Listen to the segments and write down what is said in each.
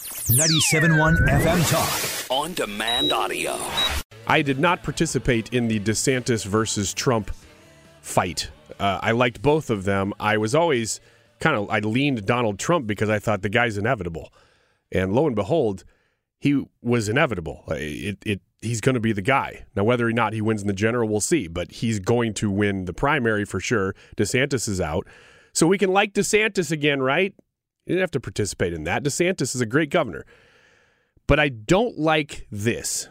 97.1 FM Talk. On demand audio. I did not participate in the DeSantis versus Trump fight. Uh, I liked both of them. I was always kind of I leaned Donald Trump because I thought the guy's inevitable, and lo and behold, he was inevitable. Uh, It, it he's going to be the guy. Now, whether or not he wins in the general, we'll see. But he's going to win the primary for sure. DeSantis is out, so we can like DeSantis again, right? You didn't have to participate in that. DeSantis is a great governor, but I don't like this.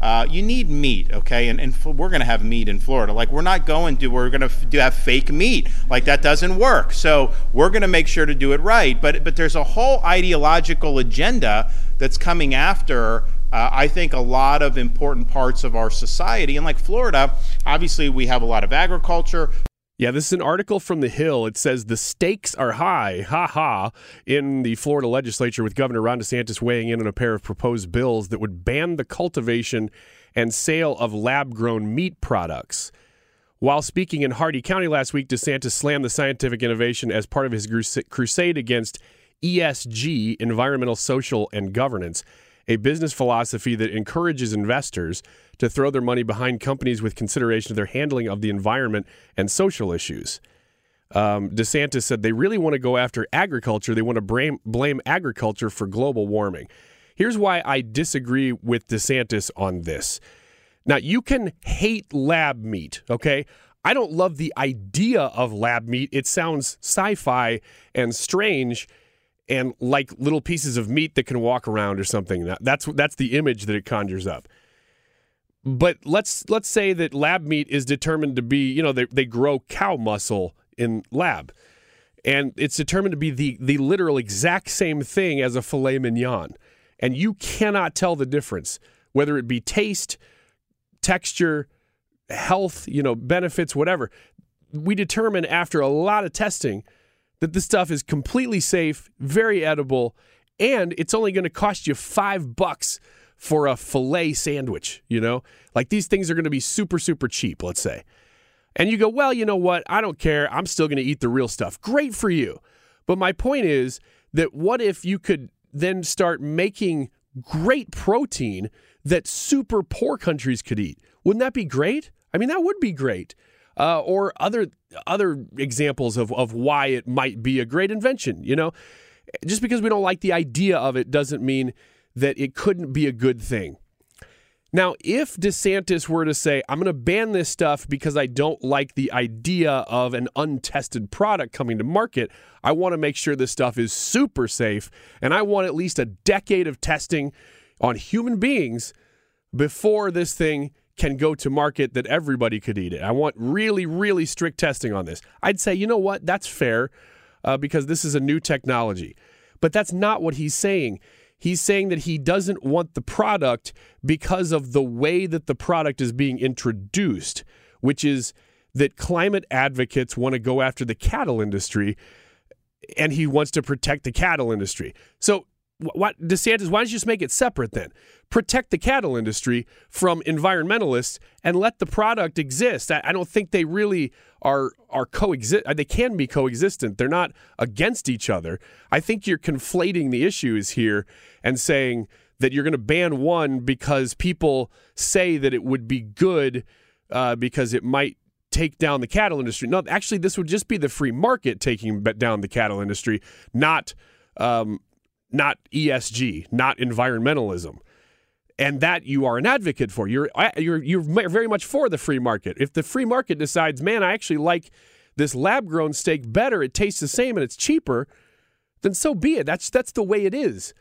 Uh, you need meat, okay? And, and we're going to have meat in Florida. Like, we're not going to, we're going to f- have fake meat. Like, that doesn't work. So, we're going to make sure to do it right. But, but there's a whole ideological agenda that's coming after, uh, I think, a lot of important parts of our society. And like Florida, obviously, we have a lot of agriculture. Yeah, this is an article from The Hill. It says the stakes are high, ha ha, in the Florida legislature with Governor Ron DeSantis weighing in on a pair of proposed bills that would ban the cultivation and sale of lab grown meat products. While speaking in Hardee County last week, DeSantis slammed the scientific innovation as part of his crusade against ESG, environmental, social, and governance, a business philosophy that encourages investors to throw their money behind companies with consideration of their handling of the environment and social issues. Um, DeSantis said they really want to go after agriculture. They want to blame, blame agriculture for global warming. Here's why I disagree with DeSantis on this. Now, you can hate lab meat, okay? I don't love the idea of lab meat. It sounds sci fi and strange and like little pieces of meat that can walk around or something. That's that's the image that it conjures up. But let's let's say that lab meat is determined to be, you know, they, they grow cow muscle in lab. And it's determined to be the the literal exact same thing as a filet mignon. And you cannot tell the difference, whether it be taste, texture, health, you know, benefits, whatever. We determine after a lot of testing that this stuff is completely safe, very edible, and it's only going to cost you five bucks for a filet sandwich. You know, like these things are going to be super, super cheap, let's say. And you go, well, you know what? I don't care. I'm still going to eat the real stuff. Great for you. But my point is that what if you could then start making great protein that super poor countries could eat? Wouldn't that be great? I mean, that would be great. Uh, or other other examples of, of why it might be a great invention. You know, just because we don't like the idea of it doesn't mean that it couldn't be a good thing. Now, if DeSantis were to say, I'm going to ban this stuff because I don't like the idea of an untested product coming to market, I want to make sure this stuff is super safe, and I want at least a decade of testing on human beings before this thing can go to market that everybody could eat it. I want really, really strict testing on this. I'd say, you know what? That's fair uh, because this is a new technology. But that's not what he's saying. He's saying that he doesn't want the product because of the way that the product is being introduced, which is that climate advocates want to go after the cattle industry and he wants to protect the cattle industry. So, what DeSantis, why don't you just make it separate then? Protect the cattle industry from environmentalists and let the product exist. I, I don't think they really are are coexist. They can be coexistent. They're not against each other. I think you're conflating the issues here and saying that you're going to ban one because people say that it would be good uh, because it might take down the cattle industry. No, actually, this would just be the free market taking down the cattle industry, not um, not ESG, not environmentalism. And that you are an advocate for. You're uh, you're you're very much for the free market. If the free market decides, man, I actually like this lab grown steak better, it tastes the same and it's cheaper, then so be it. That's that's the way it is.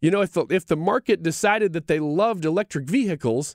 You know, if the, if the market decided that they loved electric vehicles,